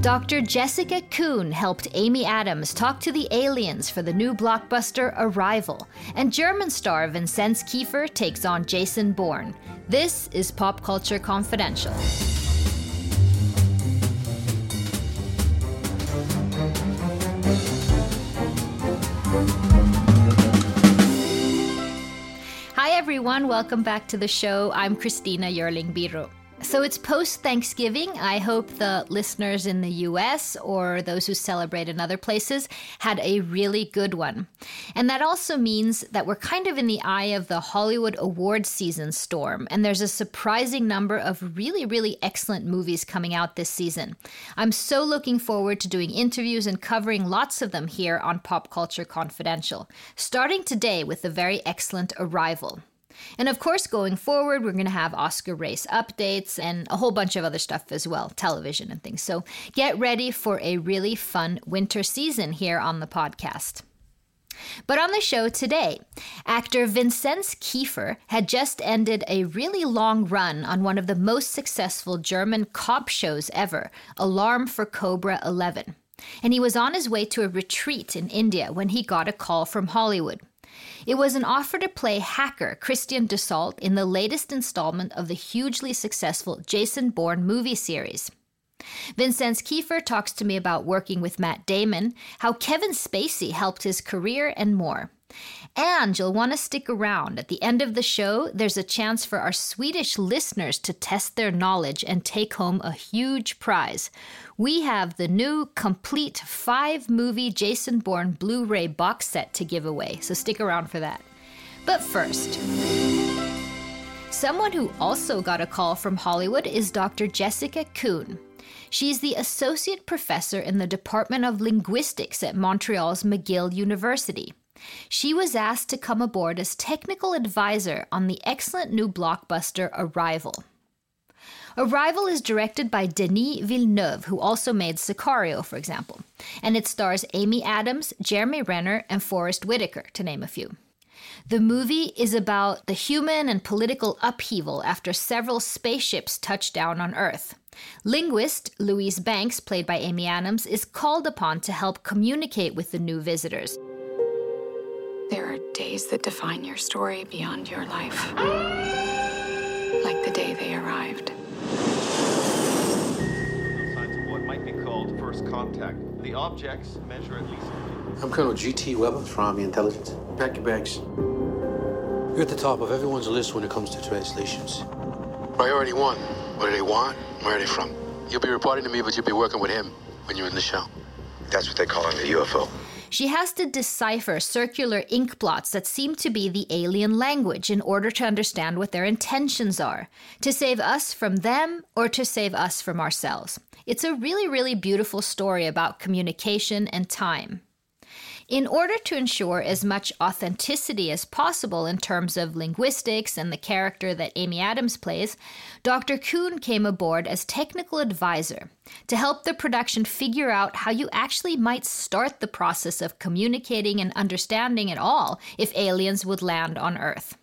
Dr. Jessica Coon helped Amy Adams talk to the aliens for the new blockbuster Arrival, and German star Vinzenz Kiefer takes on Jason Bourne. This is Pop Culture Confidential. Hi everyone, welcome back to the show. I'm Christina Yerling Biro. So it's post Thanksgiving. I hope the listeners in the US or those who celebrate in other places had a really good one. And that also means that we're kind of in the eye of the Hollywood awards season storm, and there's a surprising number of really, really excellent movies coming out this season. I'm so looking forward to doing interviews and covering lots of them here on Pop Culture Confidential, starting today with the very excellent Arrival. And of course, going forward, we're going to have Oscar race updates and a whole bunch of other stuff as well, television and things. So get ready for a really fun winter season here on the podcast. But on the show today, actor Vinzenz Kiefer had just ended a really long run on one of the most successful German cop shows ever, Alarm for Cobra 11. And he was on his way to a retreat in India when he got a call from Hollywood. It was an offer to play hacker Christian Dassault in the latest installment of the hugely successful Jason Bourne movie series. Vinzenz Kiefer talks to me about working with Matt Damon, how Kevin Spacey helped his career, and more. And you'll want to stick around. At the end of the show, there's a chance for our Swedish listeners to test their knowledge and take home a huge prize. We have the new complete five movie Jason Bourne Blu ray box set to give away, so stick around for that. But first, someone who also got a call from Hollywood is Dr. Jessica Coon. She's the associate professor in the Department of Linguistics at Montreal's McGill University. She was asked to come aboard as technical advisor on the excellent new blockbuster Arrival. Arrival is directed by Denis Villeneuve, who also made Sicario, for example, and it stars Amy Adams, Jeremy Renner, and Forest Whitaker, to name a few. The movie is about the human and political upheaval after several spaceships touch down on Earth. Linguist Louise Banks, played by Amy Adams, is called upon to help communicate with the new visitors. There are days that define your story beyond your life. Like the day they arrived. Signs of what might be called first contact. The objects measure at least. I'm Colonel G.T. Weber from Army Intelligence. Pack your bags. You're at the top of everyone's list when it comes to translations. Priority one. What do they want? Where are they from? You'll be reporting to me, but you'll be working with him when you're in the show. That's what they call in the UFO. She has to decipher circular ink blots that seem to be the alien language in order to understand what their intentions are to save us from them or to save us from ourselves. It's a really, really beautiful story about communication and time. In order to ensure as much authenticity as possible in terms of linguistics and the character that Amy Adams plays, Dr. Coon came aboard as technical advisor to help the production figure out how you actually might start the process of communicating and understanding at all if aliens would land on Earth.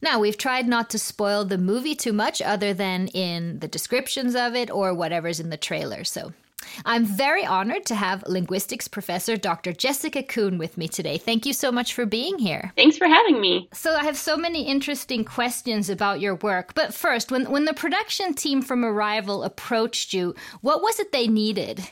Now, we've tried not to spoil the movie too much other than in the descriptions of it or whatever's in the trailer, so I'm very honored to have linguistics professor Dr. Jessica Coon with me today. Thank you so much for being here. Thanks for having me. So, I have so many interesting questions about your work. But first, when, when the production team from Arrival approached you, what was it they needed?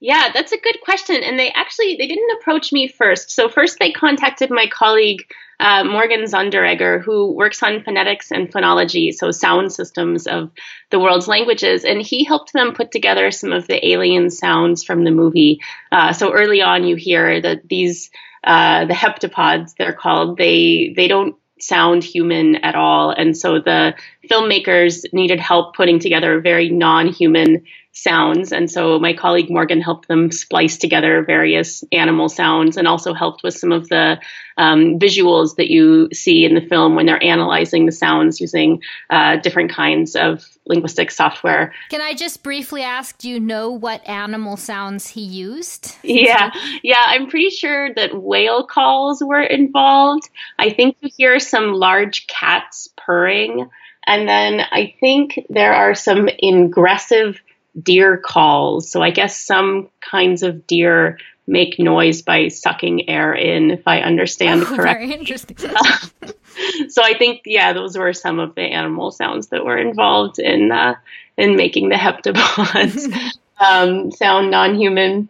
Yeah, that's a good question. And they actually they didn't approach me first. So first they contacted my colleague uh, Morgan Sonderegger, who works on phonetics and phonology, so sound systems of the world's languages, and he helped them put together some of the alien sounds from the movie. Uh, so early on, you hear that these uh, the heptapods they're called they they don't sound human at all, and so the filmmakers needed help putting together very non-human sounds. And so my colleague Morgan helped them splice together various animal sounds and also helped with some of the um, visuals that you see in the film when they're analyzing the sounds using uh, different kinds of linguistic software. Can I just briefly ask, do you know what animal sounds he used? Yeah, yeah, I'm pretty sure that whale calls were involved. I think you hear some large cats purring. And then I think there are some ingressive deer calls. So I guess some kinds of deer make noise by sucking air in, if I understand oh, correctly. Very interesting. so I think, yeah, those were some of the animal sounds that were involved in uh, in making the heptapods um, sound non-human.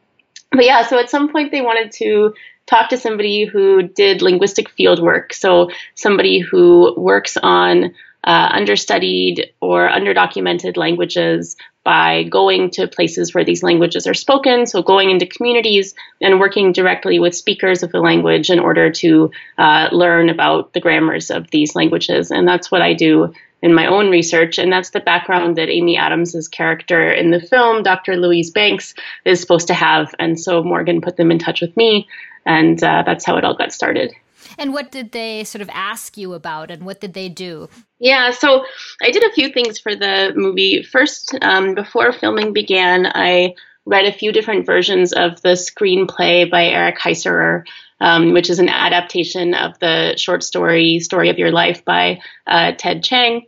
But yeah, so at some point they wanted to talk to somebody who did linguistic field work. So somebody who works on uh, understudied or underdocumented languages by going to places where these languages are spoken. So, going into communities and working directly with speakers of the language in order to uh, learn about the grammars of these languages. And that's what I do in my own research. And that's the background that Amy Adams's character in the film, Dr. Louise Banks, is supposed to have. And so Morgan put them in touch with me. And uh, that's how it all got started. And what did they sort of ask you about and what did they do? Yeah, so I did a few things for the movie. First, um, before filming began, I read a few different versions of the screenplay by Eric Heisserer, um, which is an adaptation of the short story Story of Your Life by uh, Ted Chiang.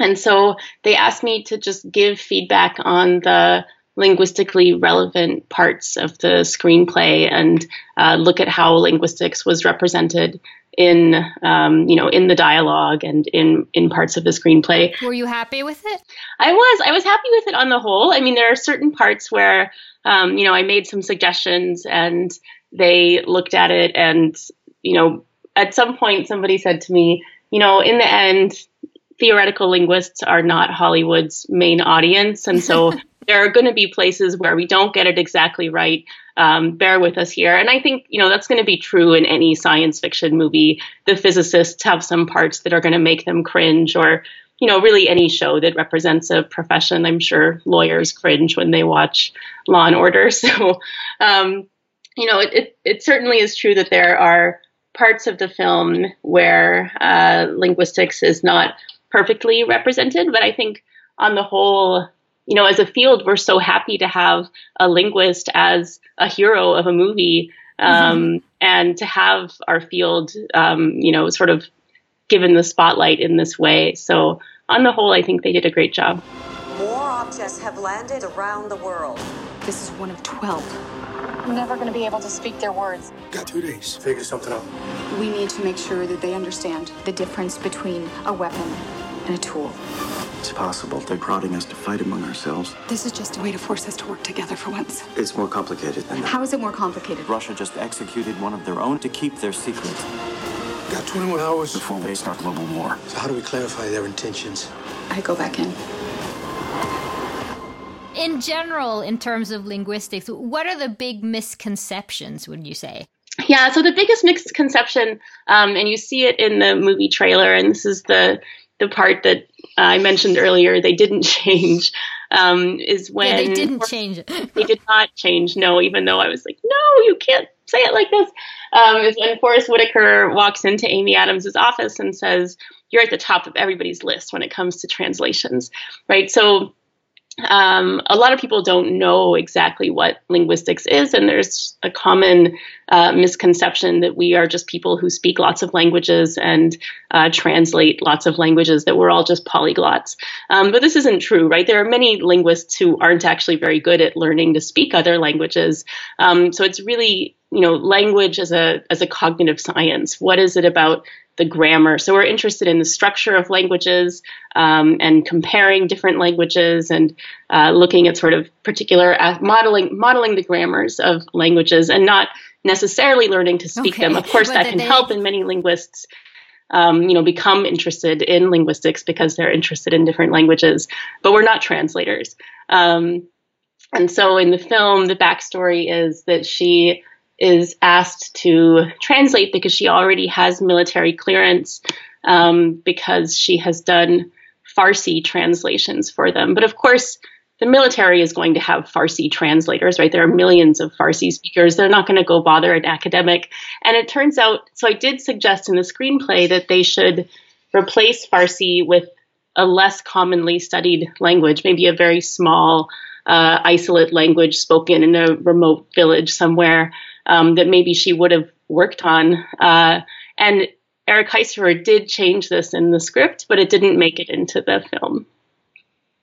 And so they asked me to just give feedback on the linguistically relevant parts of the screenplay and uh, look at how linguistics was represented in um, you know in the dialogue and in in parts of the screenplay. Were you happy with it? I was. I was happy with it on the whole. I mean, there are certain parts where um, you know I made some suggestions and they looked at it and you know at some point somebody said to me, you know, in the end theoretical linguists are not Hollywood's main audience. And so there are going to be places where we don't get it exactly right. Um, bear with us here. And I think, you know, that's going to be true in any science fiction movie. The physicists have some parts that are going to make them cringe or, you know, really any show that represents a profession. I'm sure lawyers cringe when they watch Law and Order. So, um, you know, it, it, it, certainly is true that there are parts of the film where uh, linguistics is not perfectly represented, but I think on the whole, you know, as a field, we're so happy to have a linguist as a hero of a movie, um, mm-hmm. and to have our field, um, you know, sort of given the spotlight in this way. So, on the whole, I think they did a great job. More objects have landed around the world. This is one of 12. I'm never going to be able to speak their words. Got two days. Figure something out. We need to make sure that they understand the difference between a weapon and a tool. It's possible they're prodding us to fight among ourselves. This is just a way to force us to work together for once. It's more complicated than that. How is it more complicated? Russia just executed one of their own to keep their secret. Got 21 hours before they start global war. So how do we clarify their intentions? I go back in. In general, in terms of linguistics, what are the big misconceptions, would you say? Yeah, so the biggest misconception, um, and you see it in the movie trailer, and this is the the part that uh, I mentioned earlier, they didn't change, um, is when yeah, they didn't change it. they did not change. No, even though I was like, no, you can't say it like this. Um, is when Forest Whitaker walks into Amy Adams's office and says, "You're at the top of everybody's list when it comes to translations, right?" So um, a lot of people don't know exactly what linguistics is, and there's a common uh, misconception that we are just people who speak lots of languages and uh, translate lots of languages, that we're all just polyglots. Um, but this isn't true, right? There are many linguists who aren't actually very good at learning to speak other languages. Um, so it's really you know language as a as a cognitive science what is it about the grammar. So we're interested in the structure of languages um, and comparing different languages and uh, looking at sort of particular uh, modeling modeling the grammars of languages and not necessarily learning to speak okay. them. Of course, that can they... help, and many linguists. Um, you know, become interested in linguistics because they're interested in different languages, but we're not translators. Um, and so in the film, the backstory is that she is asked to translate because she already has military clearance um, because she has done Farsi translations for them. But of course, the military is going to have Farsi translators, right? There are millions of Farsi speakers. They're not going to go bother an academic. And it turns out, so I did suggest in the screenplay that they should replace Farsi with a less commonly studied language, maybe a very small, uh, isolate language spoken in a remote village somewhere um, that maybe she would have worked on. Uh, and Eric Heisserer did change this in the script, but it didn't make it into the film.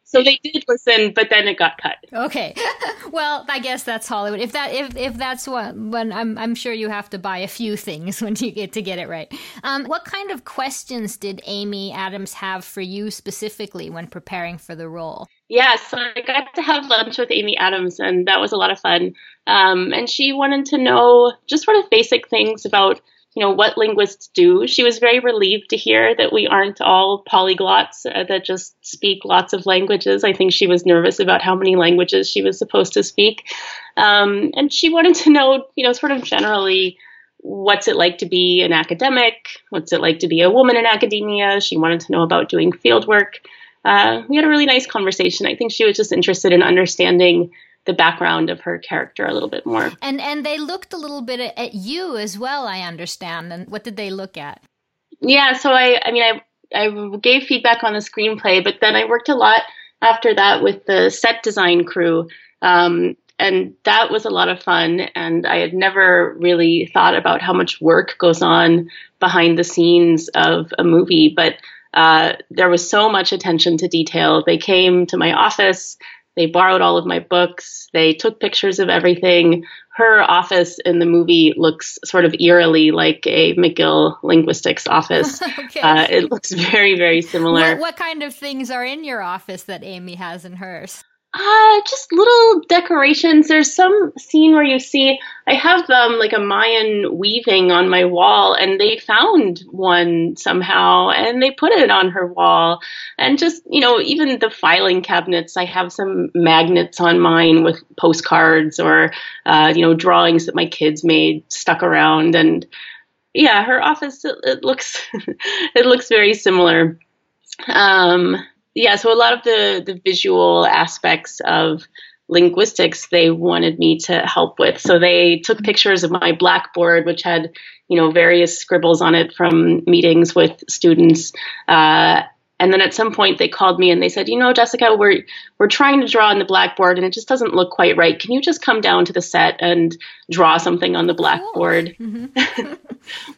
So they did listen, but then it got cut. Okay, well, I guess that's Hollywood. If that if if that's what, when I'm I'm sure you have to buy a few things when you get to get it right. Um, what kind of questions did Amy Adams have for you specifically when preparing for the role? Yeah, so I got to have lunch with Amy Adams, and that was a lot of fun. Um, and she wanted to know just sort of basic things about you know what linguists do. She was very relieved to hear that we aren't all polyglots uh, that just speak lots of languages. I think she was nervous about how many languages she was supposed to speak, um, and she wanted to know, you know, sort of generally what's it like to be an academic, what's it like to be a woman in academia. She wanted to know about doing field work. Uh, we had a really nice conversation. I think she was just interested in understanding the background of her character a little bit more. And and they looked a little bit at you as well, I understand. And what did they look at? Yeah, so I I mean I I gave feedback on the screenplay, but then I worked a lot after that with the set design crew. Um, and that was a lot of fun. And I had never really thought about how much work goes on behind the scenes of a movie, but uh, there was so much attention to detail. They came to my office they borrowed all of my books. They took pictures of everything. Her office in the movie looks sort of eerily like a McGill linguistics office. okay. uh, it looks very, very similar. What, what kind of things are in your office that Amy has in hers? Uh, just little decorations. There's some scene where you see I have um like a Mayan weaving on my wall, and they found one somehow, and they put it on her wall. And just you know, even the filing cabinets, I have some magnets on mine with postcards or uh, you know drawings that my kids made stuck around. And yeah, her office it, it looks it looks very similar. Um, yeah, so a lot of the the visual aspects of linguistics they wanted me to help with. So they took pictures of my blackboard, which had you know various scribbles on it from meetings with students. Uh, and then at some point they called me and they said, you know, Jessica, we're we're trying to draw on the blackboard and it just doesn't look quite right. Can you just come down to the set and draw something on the blackboard? Cool. Mm-hmm.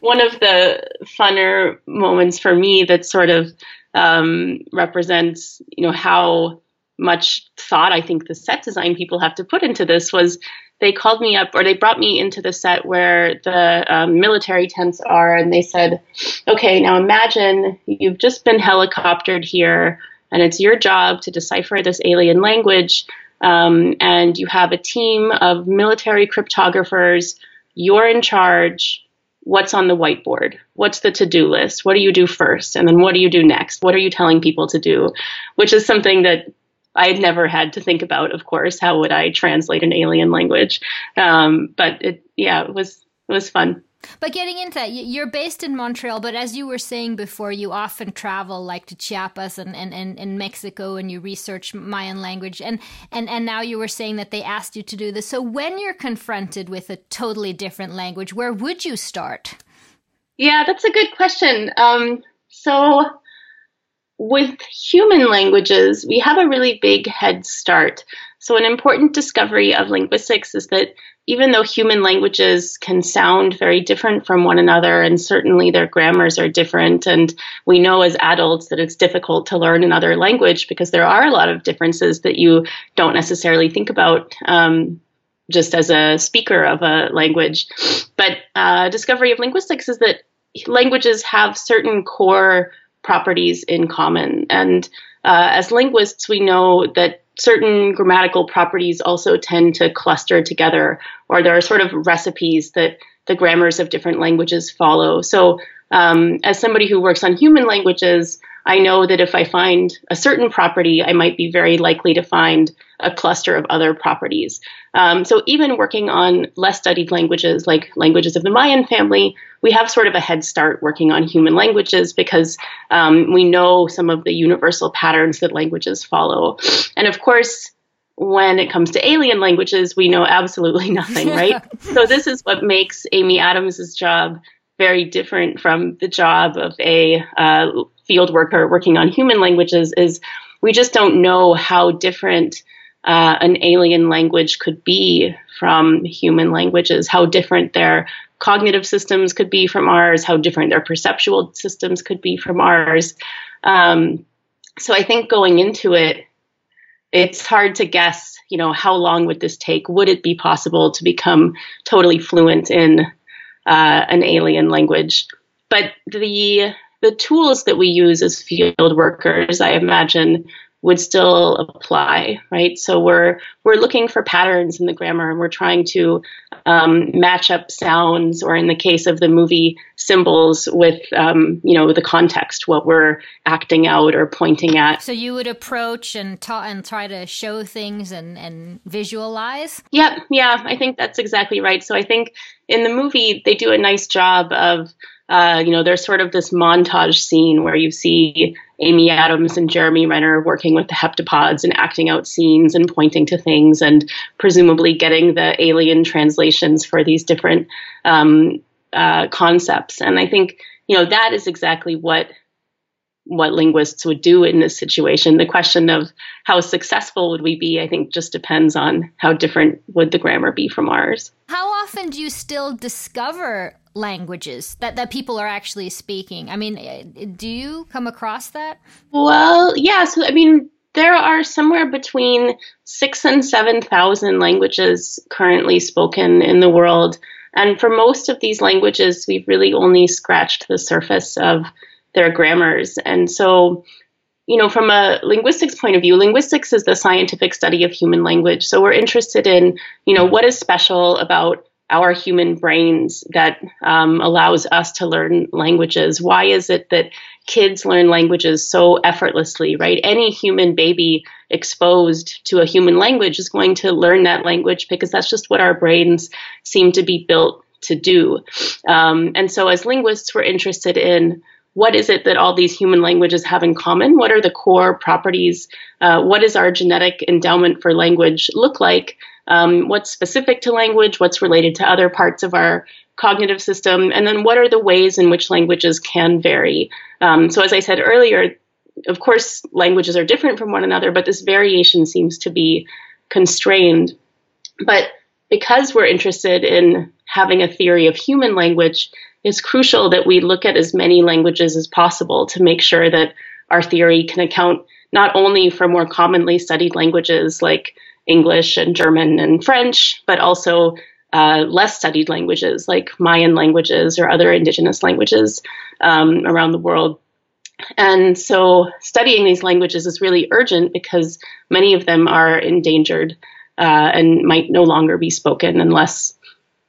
One of the funner moments for me that sort of um, represents, you know, how much thought I think the set design people have to put into this was they called me up or they brought me into the set where the um, military tents are and they said, okay, now imagine you've just been helicoptered here and it's your job to decipher this alien language. Um, and you have a team of military cryptographers. You're in charge what's on the whiteboard? What's the to-do list? What do you do first? And then what do you do next? What are you telling people to do? Which is something that i had never had to think about of course. How would i translate an alien language? Um, but it yeah it was it was fun but getting into that, you're based in Montreal, but as you were saying before, you often travel like to Chiapas and, and, and, and Mexico and you research Mayan language. And, and, and now you were saying that they asked you to do this. So when you're confronted with a totally different language, where would you start? Yeah, that's a good question. Um, so with human languages, we have a really big head start. So, an important discovery of linguistics is that even though human languages can sound very different from one another, and certainly their grammars are different, and we know as adults that it's difficult to learn another language because there are a lot of differences that you don't necessarily think about um, just as a speaker of a language. But uh, discovery of linguistics is that languages have certain core properties in common, and uh, as linguists, we know that certain grammatical properties also tend to cluster together, or there are sort of recipes that the grammars of different languages follow. So, um, as somebody who works on human languages, I know that if I find a certain property, I might be very likely to find a cluster of other properties. Um, so even working on less studied languages like languages of the Mayan family, we have sort of a head start working on human languages because um, we know some of the universal patterns that languages follow. And of course, when it comes to alien languages, we know absolutely nothing, right? so this is what makes Amy Adams's job very different from the job of a uh, field worker working on human languages is we just don't know how different uh, an alien language could be from human languages, how different their cognitive systems could be from ours, how different their perceptual systems could be from ours. Um, so I think going into it, it's hard to guess, you know, how long would this take? Would it be possible to become totally fluent in uh, an alien language? But the the tools that we use as field workers, I imagine, would still apply, right? So we're we're looking for patterns in the grammar, and we're trying to um, match up sounds, or in the case of the movie, symbols with um, you know the context, what we're acting out or pointing at. So you would approach and ta- and try to show things and and visualize. Yep, yeah, I think that's exactly right. So I think in the movie they do a nice job of uh, you know, there's sort of this montage scene where you see Amy Adams and Jeremy Renner working with the heptapods and acting out scenes and pointing to things and presumably getting the alien translations for these different um, uh, concepts. And I think, you know, that is exactly what what linguists would do in this situation. The question of how successful would we be, I think, just depends on how different would the grammar be from ours. How often do you still discover languages that, that people are actually speaking? I mean, do you come across that? Well, yeah. So, I mean, there are somewhere between six and 7,000 languages currently spoken in the world. And for most of these languages, we've really only scratched the surface of their grammars. And so, you know, from a linguistics point of view, linguistics is the scientific study of human language. So we're interested in, you know, what is special about our human brains that um, allows us to learn languages? Why is it that kids learn languages so effortlessly, right? Any human baby exposed to a human language is going to learn that language because that's just what our brains seem to be built to do. Um, and so, as linguists, we're interested in what is it that all these human languages have in common? What are the core properties? Uh, what does our genetic endowment for language look like? um, what's specific to language, what's related to other parts of our cognitive system, and then what are the ways in which languages can vary. Um, so, as I said earlier, of course, languages are different from one another, but this variation seems to be constrained. But because we're interested in having a theory of human language, it's crucial that we look at as many languages as possible to make sure that our theory can account not only for more commonly studied languages like English and German and French, but also uh, less studied languages like Mayan languages or other indigenous languages um, around the world. And so studying these languages is really urgent because many of them are endangered uh, and might no longer be spoken unless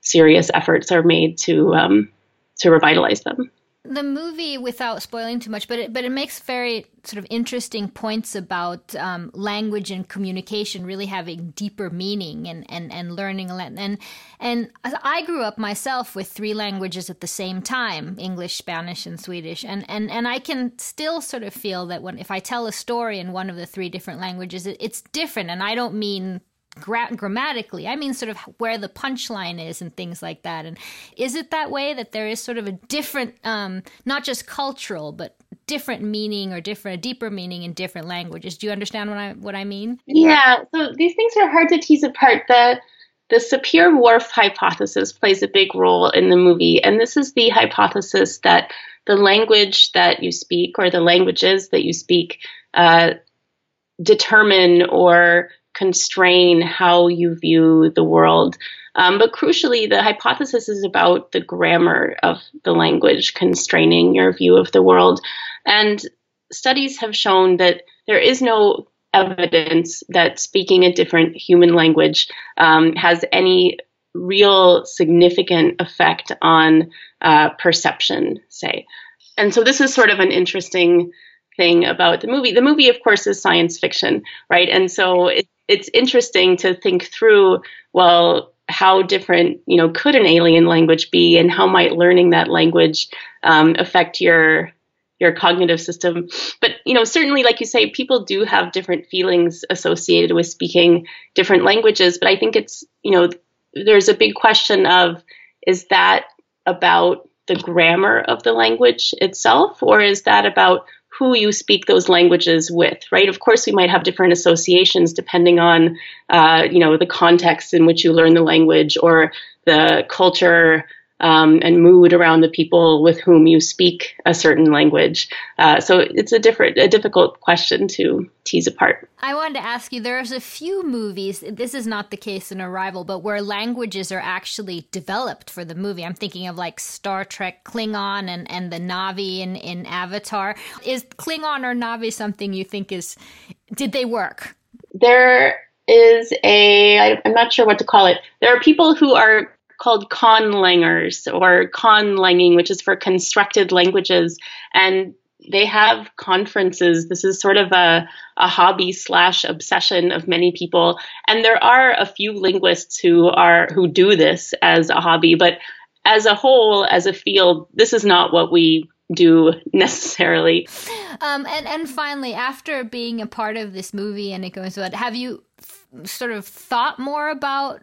serious efforts are made to um, to revitalize them. The movie, without spoiling too much, but it, but it makes very sort of interesting points about um, language and communication really having deeper meaning and and and learning and and I grew up myself with three languages at the same time: English, Spanish, and Swedish, and and and I can still sort of feel that when if I tell a story in one of the three different languages, it, it's different, and I don't mean gra- grammatically. I mean, sort of where the punchline is and things like that. And is it that way that there is sort of a different, um, not just cultural, but different meaning or different, a deeper meaning in different languages? Do you understand what I what I mean? Yeah. So these things are hard to tease apart. The the Sapir-Whorf hypothesis plays a big role in the movie, and this is the hypothesis that the language that you speak or the languages that you speak uh, determine or constrain how you view the world. Um, but crucially, the hypothesis is about the grammar of the language constraining your view of the world. And studies have shown that there is no evidence that speaking a different human language um, has any real significant effect on uh, perception, say. And so this is sort of an interesting thing about the movie. The movie, of course, is science fiction, right? And so it, it's interesting to think through well how different you know could an alien language be and how might learning that language um, affect your your cognitive system. But you know certainly like you say people do have different feelings associated with speaking different languages but i think it's you know there's a big question of is that about the grammar of the language itself or is that about who you speak those languages with, right? Of course, we might have different associations depending on, uh, you know, the context in which you learn the language or the culture um, and mood around the people with whom you speak a certain language. Uh, so it's a different, a difficult question to tease apart. I wanted to ask you. There's a few movies. This is not the case in Arrival, but where languages are actually developed for the movie. I'm thinking of like Star Trek Klingon and and the Na'vi in in Avatar. Is Klingon or Na'vi something you think is? Did they work? There is a I, I'm not sure what to call it. There are people who are called conlangers or conlanging, which is for constructed languages. And they have conferences. This is sort of a, a hobby slash obsession of many people. And there are a few linguists who are who do this as a hobby, but as a whole, as a field, this is not what we do necessarily. Um, and and finally, after being a part of this movie and it goes on, have you sort of thought more about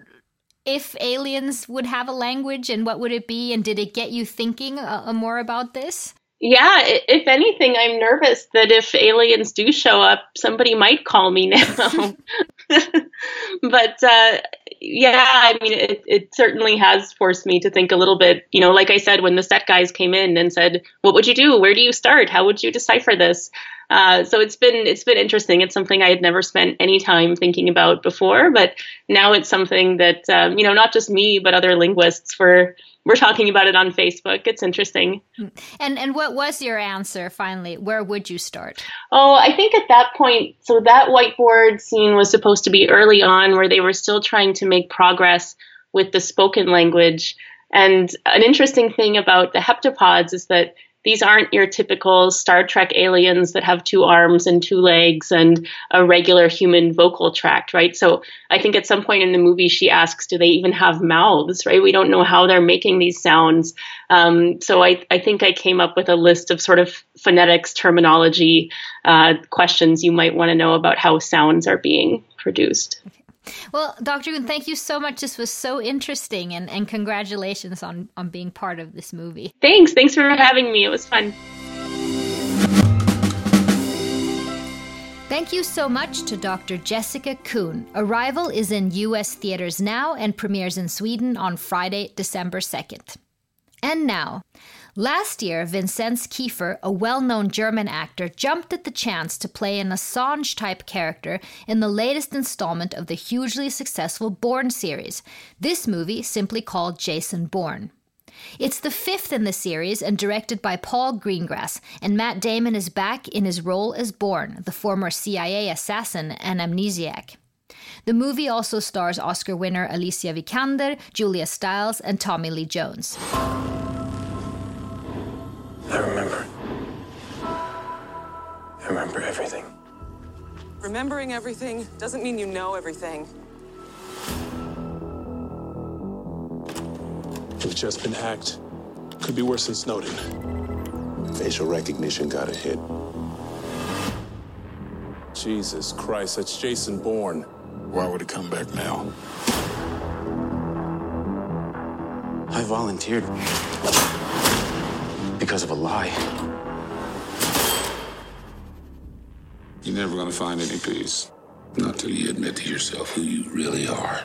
if aliens would have a language and what would it be and did it get you thinking uh, more about this? Yeah if anything i'm nervous that if aliens do show up somebody might call me now. But uh, yeah i mean it, it certainly has forced me to think a little bit you know like i said when the set guys came in and said what would you do? Where do you start? How would you decipher this uh, so it's been it's been interesting. It's something I had never spent any time thinking about before, but now it's something that um, you know not just me but other linguists were we're talking about it on Facebook. It's interesting. And and what was your answer finally? Where would you start? Oh, I think at that point, so that whiteboard scene was supposed to be early on, where they were still trying to make progress with the spoken language. And an interesting thing about the heptapods is that these aren't your typical Star Trek aliens that have two arms and two legs and a regular human vocal tract, right? So I think at some point in the movie, she asks, do they even have mouths, right? We don't know how they're making these sounds. Um, so I, I think I came up with a list of sort of phonetics, terminology uh, questions you might want to know about how sounds are being produced. Well, Dr. Coon, thank you so much. This was so interesting, and, and congratulations on, on being part of this movie. Thanks. Thanks for having me. It was fun. Thank you so much to Dr. Jessica Coon. Arrival is in US theaters now and premieres in Sweden on Friday, December 2nd. And now, Last year, Vinzenz Kiefer, a well known German actor, jumped at the chance to play an Assange type character in the latest installment of the hugely successful Bourne series, this movie simply called Jason Bourne. It's the fifth in the series and directed by Paul Greengrass, and Matt Damon is back in his role as Bourne, the former CIA assassin and amnesiac. The movie also stars Oscar winner Alicia Vikander, Julia Stiles, and Tommy Lee Jones. I remember everything. Remembering everything doesn't mean you know everything. We've just been hacked. Could be worse than Snowden. Facial recognition got a hit. Jesus Christ, that's Jason Bourne. Why would he come back now? I volunteered because of a lie. You're never gonna find any peace. Not till you admit to yourself who you really are.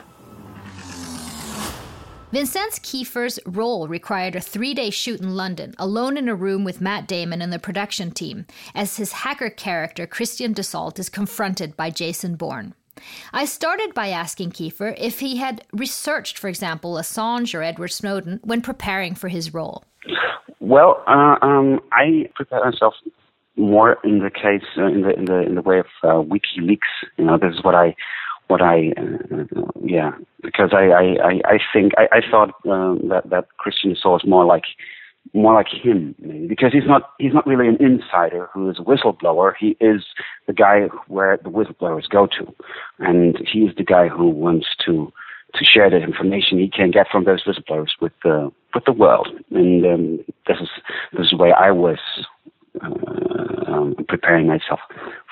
Vinzenz Kiefer's role required a three day shoot in London, alone in a room with Matt Damon and the production team, as his hacker character, Christian Dassault, is confronted by Jason Bourne. I started by asking Kiefer if he had researched, for example, Assange or Edward Snowden when preparing for his role. Well, uh, um, I prepared myself more in the case uh, in the in the in the way of uh, WikiLeaks. You know, this is what I what I uh, yeah because I I I think I, I thought um, that that Christian Assange is more like more like him maybe, because he's not he's not really an insider who is a whistleblower. He is the guy where the whistleblowers go to, and he's the guy who wants to to share the information he can get from those whistleblowers with the with the world. And um, this is this is the way I was um, preparing myself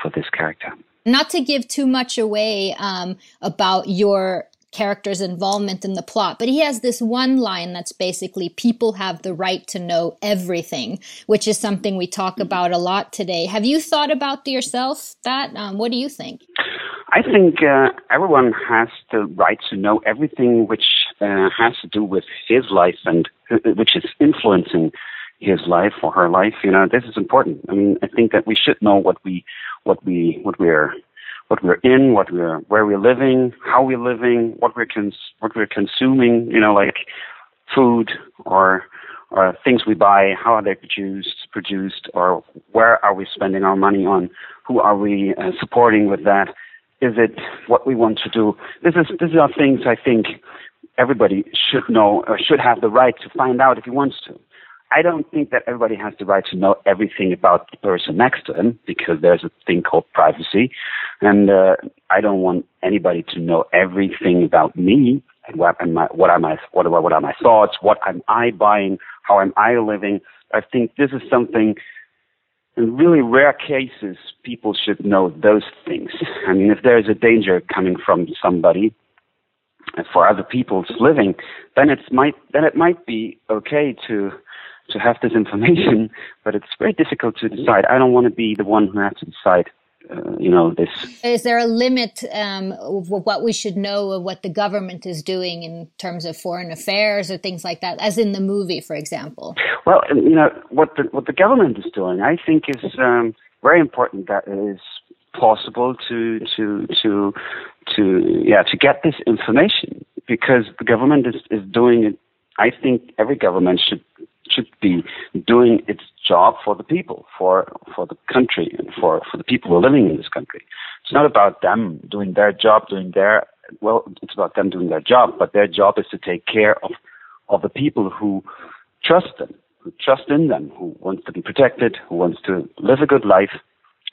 for this character. Not to give too much away um, about your character's involvement in the plot. But he has this one line that's basically people have the right to know everything, which is something we talk mm-hmm. about a lot today. Have you thought about yourself that? Um, what do you think? I think uh, everyone has the right to know everything which uh, has to do with his life and uh, which is influencing his life or her life. You know, this is important. I mean, I think that we should know what we, what we, what we're what we're in, what we're where we're living, how we're living, what we're cons- what we're consuming. You know, like food or or things we buy, how are they produced, produced, or where are we spending our money on? Who are we uh, supporting with that? Is it what we want to do? This is these are things I think everybody should know or should have the right to find out if he wants to. I don't think that everybody has the right to know everything about the person next to them because there's a thing called privacy, and uh, I don't want anybody to know everything about me and what am I, what are my what are, what are my thoughts, what am I buying, how am I living. I think this is something. In really rare cases, people should know those things. I mean, if there is a danger coming from somebody, for other people's living, then it might then it might be okay to to have this information, but it's very difficult to decide. I don't want to be the one who has to decide. Uh, you know this. Is there a limit um, of what we should know of what the government is doing in terms of foreign affairs or things like that, as in the movie, for example? Well, you know what the what the government is doing, I think, is um, very important. That is possible to to to to yeah to get this information because the government is is doing it. I think every government should should be doing its job for the people, for for the country, and for for the people who are living in this country. It's not about them doing their job, doing their well. It's about them doing their job, but their job is to take care of of the people who trust them, who trust in them, who wants to be protected, who wants to live a good life.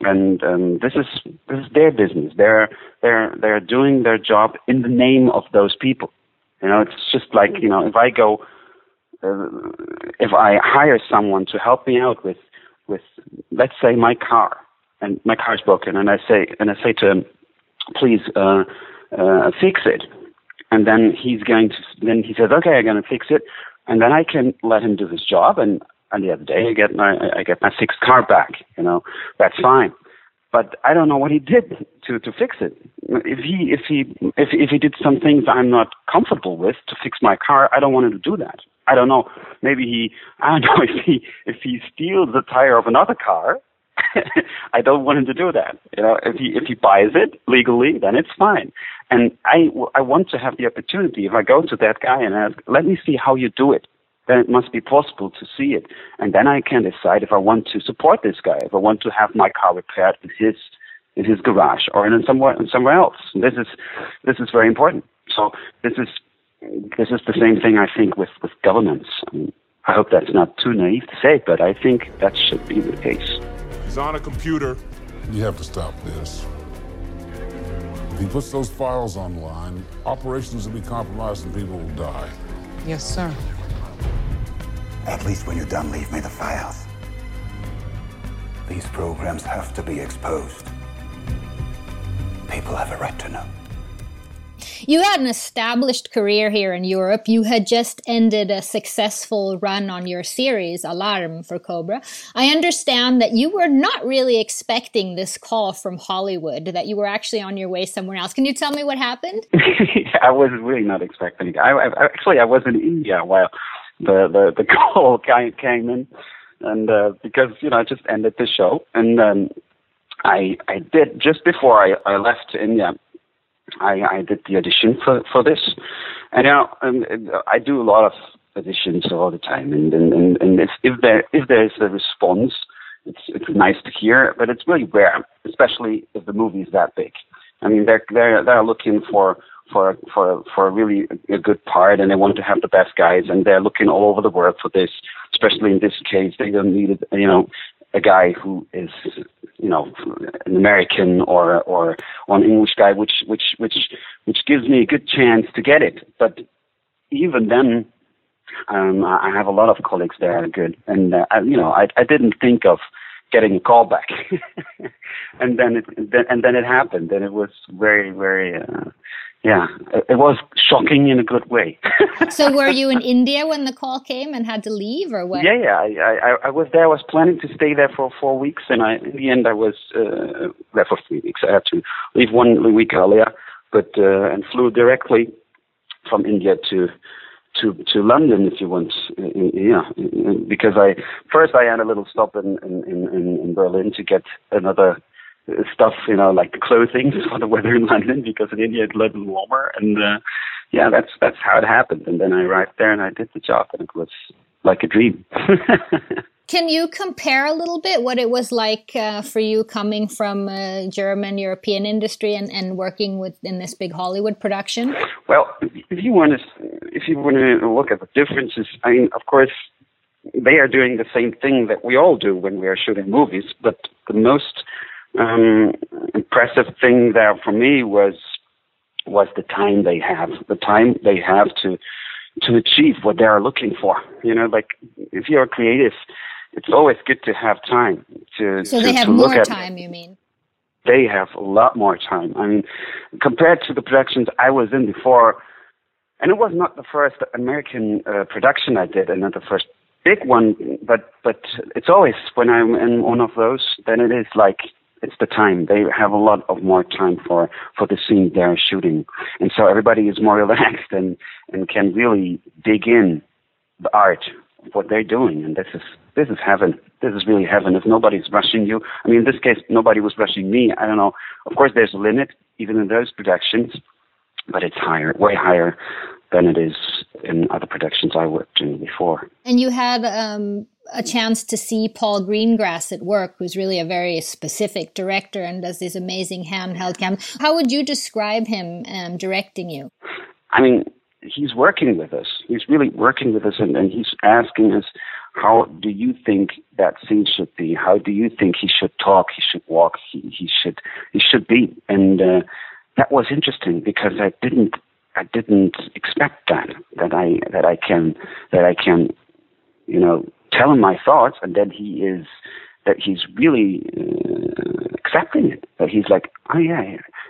And um, this is this is their business. They're they're they're doing their job in the name of those people. You know, it's just like you know, if I go if I hire someone to help me out with with let's say my car and my car is broken and I say and I say to him, please uh, uh, fix it, and then he's going to then he says okay I'm going to fix it, and then I can let him do his job and and the other day I get my I get my fixed car back you know that's fine but I don't know what he did to to fix it. If he if he if if he did some things I'm not comfortable with to fix my car, I don't want him to do that. I don't know. Maybe he, I don't know if he, if he steals the tire of another car. I don't want him to do that. You know, if he if he buys it legally, then it's fine. And I I want to have the opportunity. If I go to that guy and ask, let me see how you do it, then it must be possible to see it, and then I can decide if I want to support this guy, if I want to have my car repaired in his in his garage or in somewhere in somewhere else. And this is this is very important. So this is this is the same thing I think with, with governments. I hope that's not too naive to say, but I think that should be the case. He's on a computer. You have to stop this. If he puts those files online, operations will be compromised and people will die. Yes, sir. At least when you're done, leave me the files. These programs have to be exposed. People have a right to know. You had an established career here in Europe. You had just ended a successful run on your series, Alarm for Cobra. I understand that you were not really expecting this call from Hollywood, that you were actually on your way somewhere else. Can you tell me what happened? I was really not expecting it. I, I, actually, I was in India while the, the, the call came in. And uh, because, you know, I just ended the show. And um, I, I did, just before I, I left India, I, I did the audition for, for this. And know, um, I do a lot of auditions all the time, and and and, if, if there if there is a response, it's it's nice to hear, but it's really rare, especially if the movie is that big. I mean, they're they're they're looking for for for for a really a good part, and they want to have the best guys, and they're looking all over the world for this. Especially in this case, they don't need it, you know a guy who is you know an American or or, or an English guy, which which which which gives me a good chance to get it. But even then, um, I have a lot of colleagues that are good, and uh, I, you know I I didn't think of getting a call back, and then it then, and then it happened, and it was very very uh, yeah, it was shocking in a good way. so were you in India when the call came and had to leave, or what? Yeah, yeah, I, I, I was there. I was planning to stay there for four weeks, and I, in the end, I was uh, there for three weeks. I had to leave one week earlier, but uh, and flew directly from India to to to London if you want. Yeah, because I first I had a little stop in in in, in Berlin to get another stuff, you know, like the clothing just for the weather in London because in India it's a little warmer, and uh, yeah, that's that's how it happened. And then I arrived there and I did the job, and it was like a dream. Can you compare a little bit what it was like uh, for you coming from a German European industry and, and working with in this big Hollywood production? Well, if you want to, if you want to look at the differences, I mean, of course, they are doing the same thing that we all do when we are shooting movies, but the most um, impressive thing there for me was was the time they have, the time they have to to achieve what they are looking for. You know, like if you're creative, it's always good to have time to. So to, they have more time, you mean? They have a lot more time. I mean, compared to the productions I was in before, and it was not the first American uh, production I did, and not the first big one, but but it's always when I'm in one of those, then it is like it's the time. They have a lot of more time for for the scene they're shooting, and so everybody is more relaxed and and can really dig in the art of what they're doing. And this is this is heaven. This is really heaven. If nobody's rushing you, I mean, in this case, nobody was rushing me. I don't know. Of course, there's a limit even in those productions, but it's higher, way higher than it is in other productions I worked in before. And you had um, a chance to see Paul Greengrass at work, who's really a very specific director and does these amazing handheld cams. How would you describe him um, directing you? I mean, he's working with us. He's really working with us, and, and he's asking us, how do you think that scene should be? How do you think he should talk? He should walk? He, he should he should be? And uh, that was interesting because I didn't I didn't expect that that I that I can that I can you know tell him my thoughts, and then he is that he's really uh, accepting it. That he's like, oh yeah,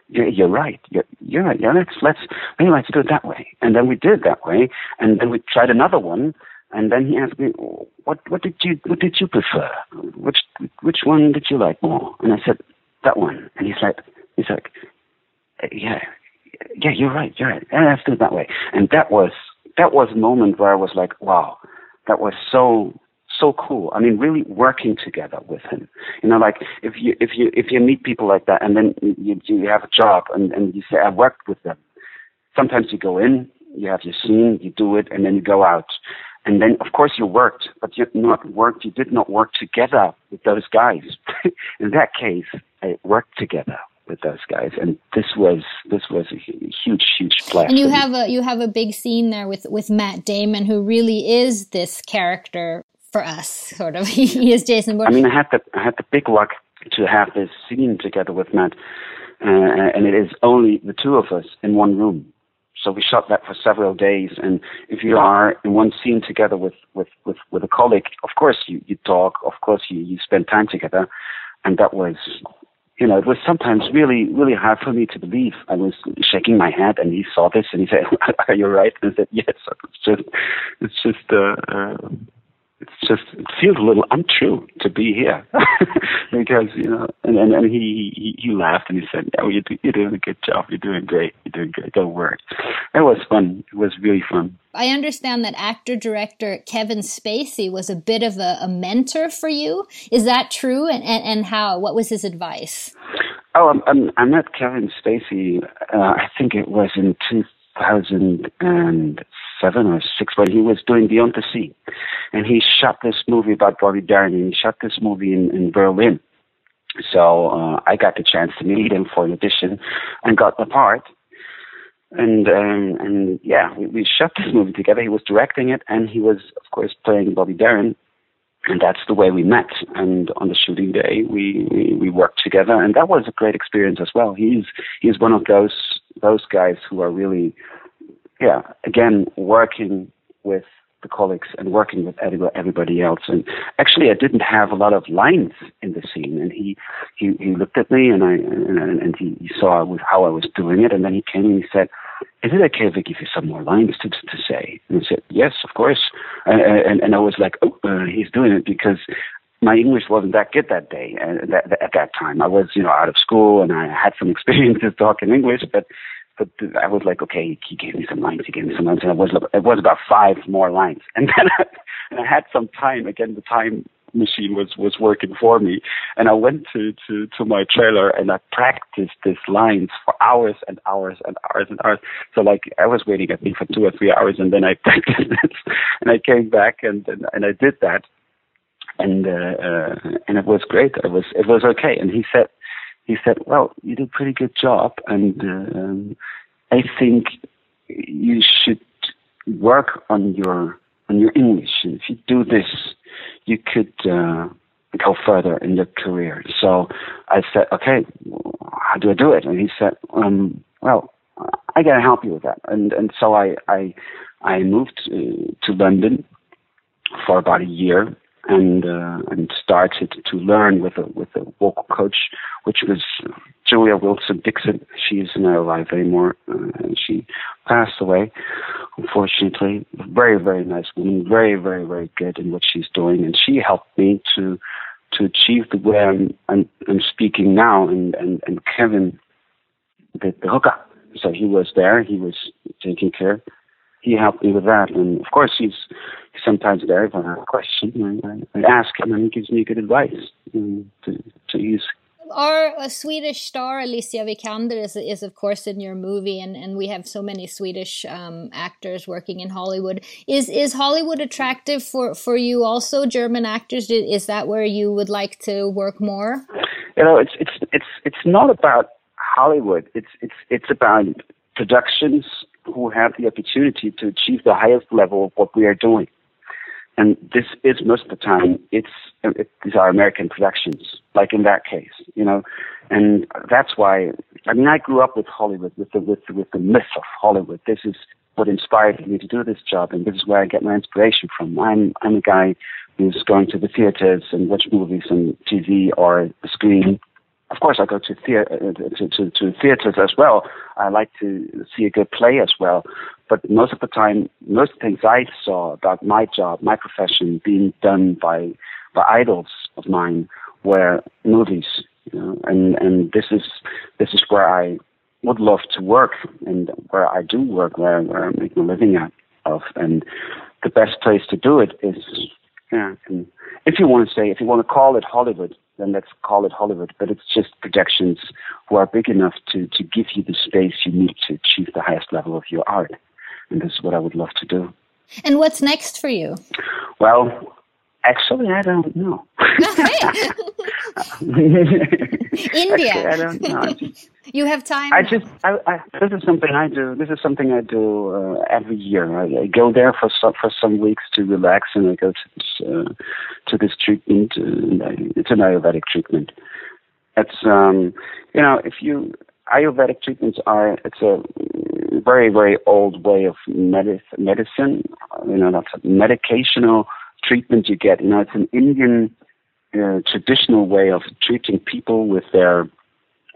yeah you're right, you're, you're right. Yeah, let's let's maybe let's do it that way. And then we did it that way, and then we tried another one. And then he asked me, "What what did you what did you prefer? Which which one did you like more?" And I said, "That one." And he's like, he's like, "Yeah, yeah, you're right, you're right. Yeah, let's do it that way." And that was that was a moment where I was like, "Wow, that was so so cool. I mean, really working together with him. You know, like if you if you if you meet people like that, and then you you have a job, and and you say I worked with them. Sometimes you go in, you have your scene, you do it, and then you go out. And then, of course, you worked, but you not worked. You did not work together with those guys. in that case, I worked together with those guys, and this was this was a huge, huge blast. And you have a you have a big scene there with with Matt Damon, who really is this character for us, sort of. he is Jason Bourne. I mean, I had the I had the big luck to have this scene together with Matt, uh, and it is only the two of us in one room. So we shot that for several days, and if you are in one scene together with with with, with a colleague, of course you you talk, of course you you spend time together, and that was. You know, it was sometimes really, really hard for me to believe. I was shaking my head, and he saw this, and he said, "Are you right?" And I said, "Yes." It's just, it's just, uh, uh, just feels a little untrue to be here. Because you know and, and, and he, he he laughed and he said oh you're, you're doing a good job. You're doing great. You're doing great. Don't worry it was fun. It was really fun. I understand that actor director kevin spacey was a bit of a, a mentor for you. Is that true? And, and, and how what was his advice? Oh i'm, I'm, I met kevin spacey uh, i think it was in 2007 or six when he was doing Beyond the Sea, and he shot this movie about Bobby Darin. And he shot this movie in, in Berlin. So uh, I got the chance to meet him for an audition, and got the part. And um, and yeah, we, we shot this movie together. He was directing it, and he was of course playing Bobby Darin and that's the way we met. And on the shooting day, we, we, we worked together, and that was a great experience as well. He's he's one of those those guys who are really, yeah, again working with the colleagues and working with everybody else. And actually, I didn't have a lot of lines in the scene. And he he, he looked at me and I and, and he, he saw how I was doing it. And then he came and he said, "Is it okay if I give you some more lines to to say?" And I said, "Yes, of course." And and, and I was like, "Oh, uh, he's doing it because." My English wasn't that good that day, uh, that, at that time. I was, you know, out of school and I had some experiences talking English, but but I was like, okay, he gave me some lines, he gave me some lines, and it was it was about five more lines, and then I, and I had some time. Again, the time machine was was working for me, and I went to to to my trailer and I practiced these lines for hours and hours and hours and hours. So like I was waiting, I think, for two or three hours, and then I practiced it, and I came back and and, and I did that, and uh, uh, and it was great. It was it was okay. And he said he said, "Well, you did a pretty good job, and um, I think you should work on your on your English. And if you do this, you could uh, go further in your career." So I said, "Okay, how do I do it?" And he said, um, "Well, I gotta help you with that." And and so I I I moved uh, to London for about a year and uh, and started to learn with a with a vocal coach, which was Julia Wilson Dixon. She is not alive anymore. Uh, she passed away, unfortunately. Very very nice woman, very very very good in what she's doing, and she helped me to to achieve the way I'm I'm, I'm speaking now. And and and Kevin did the hookup, so he was there. He was taking care he helped me with that. And of course, he's, sometimes there if I have a question. I, I, ask him, and he gives me good advice um, to, to use. Our Swedish star Alicia Vikander is, is of course in your movie, and, and we have so many Swedish um, actors working in Hollywood. Is is Hollywood attractive for, for you also? German actors, is that where you would like to work more? You know, it's it's it's it's not about Hollywood. It's it's it's about productions who have the opportunity to achieve the highest level of what we are doing. And this is most of the time, it's, it, these are American productions, like in that case, you know. And that's why, I mean, I grew up with Hollywood, with the, with, with the myth of Hollywood. This is what inspired me to do this job, and this is where I get my inspiration from. I'm, I'm a guy who's going to the theaters and watch movies on TV or the screen of course, I go to, thea- uh, to, to, to theaters as well. I like to see a good play as well. But most of the time, most things I saw about my job, my profession, being done by by idols of mine were movies. You know, and and this is this is where I would love to work and where I do work, where where I make a living out of. And the best place to do it is, yeah. And if you want to say, if you want to call it Hollywood, then let's call it Hollywood. But it's just projections who are big enough to, to give you the space you need to achieve the highest level of your art. And this is what I would love to do. And what's next for you? Well, actually, I don't know. India. Actually, I don't know. you have time. I just, I, I, this is something I do. This is something I do uh, every year. I, I, go there for some for some weeks to relax, and I go to this, uh, to this treatment. Uh, it's an Ayurvedic treatment. It's, um, you know, if you Ayurvedic treatments are it's a very very old way of medicine. medicine. You know, that's a medicational treatment you get. You know, it's an Indian uh, traditional way of treating people with their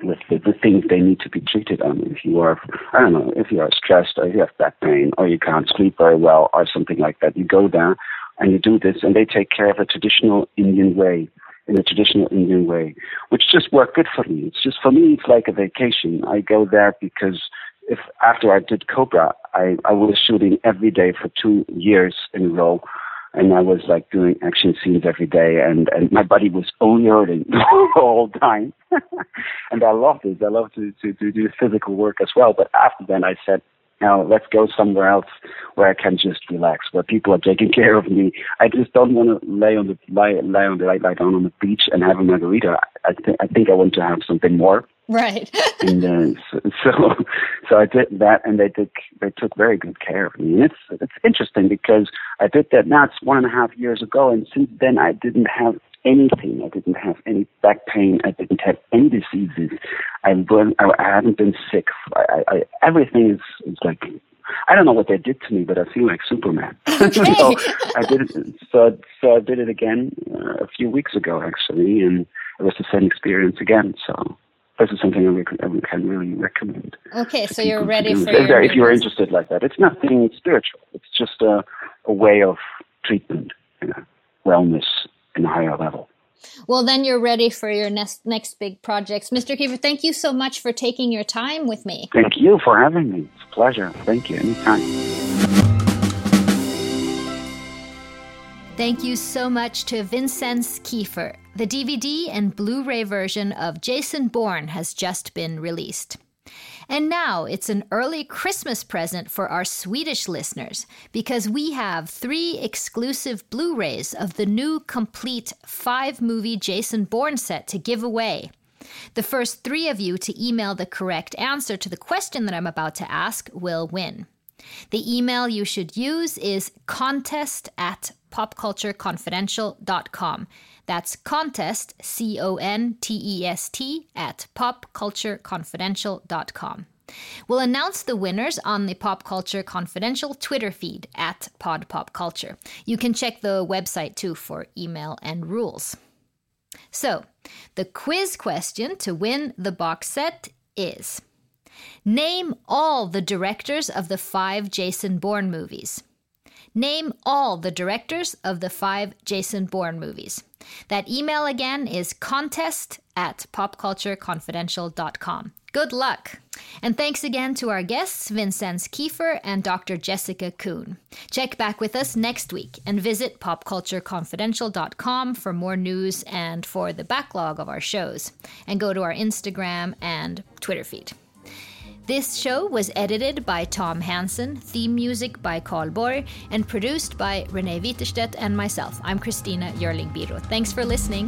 with the, the, things they need to be treated on. If you are, I don't know, if you are stressed or you have back pain or you can't sleep very well or something like that, you go there and you do this, and they take care of a traditional Indian way. In a traditional Indian way, which just worked good for me. It's just for me, it's like a vacation. I go there because if after I did Cobra, I, I was shooting every day for two years in a row and I was like doing action scenes every day, and and my body was only hurting the time, and I loved it. I loved to, to to do physical work as well. But after then, I said, now let's go somewhere else where I can just relax, where people are taking care of me. I just don't want to lay on the lie, lie on the lie, lie down on the beach and have a margarita. I think I think I want to have something more. Right. and uh, so, so, so I did that, and they took they took very good care of me. And it's it's interesting because I did that now. It's one and a half years ago, and since then I didn't have anything. I didn't have any back pain. I didn't have any diseases. I, been, I, I haven't been sick. I, I, everything is, is like, I don't know what they did to me, but I feel like Superman. Okay. so I did it. So so I did it again uh, a few weeks ago actually, and it was the same experience again. So this is something I, rec- I can really recommend. Okay, so you're ready for if, your if you're interested like that. It's nothing spiritual. It's just a a way of treatment, you know, wellness in a higher level. Well, then you're ready for your next next big projects, Mr. Kiefer. Thank you so much for taking your time with me. Thank you for having me. It's a pleasure. Thank you. Anytime. Thank you so much to Vinzenz Kiefer. The DVD and Blu ray version of Jason Bourne has just been released. And now it's an early Christmas present for our Swedish listeners because we have three exclusive Blu rays of the new complete five movie Jason Bourne set to give away. The first three of you to email the correct answer to the question that I'm about to ask will win. The email you should use is contest at popcultureconfidential.com. That's contest, C O N T E S T, at popcultureconfidential.com. We'll announce the winners on the Pop Culture Confidential Twitter feed at PodPopCulture. You can check the website too for email and rules. So, the quiz question to win the box set is Name all the directors of the five Jason Bourne movies. Name all the directors of the five Jason Bourne movies. That email again is contest at popcultureconfidential.com. Good luck! And thanks again to our guests, Vinzenz Kiefer and Dr. Jessica Coon. Check back with us next week and visit popcultureconfidential.com for more news and for the backlog of our shows. And go to our Instagram and Twitter feed. This show was edited by Tom Hansen, theme music by Carl Borg, and produced by Renee Witterstedt and myself. I'm Christina Yerling Biro. Thanks for listening.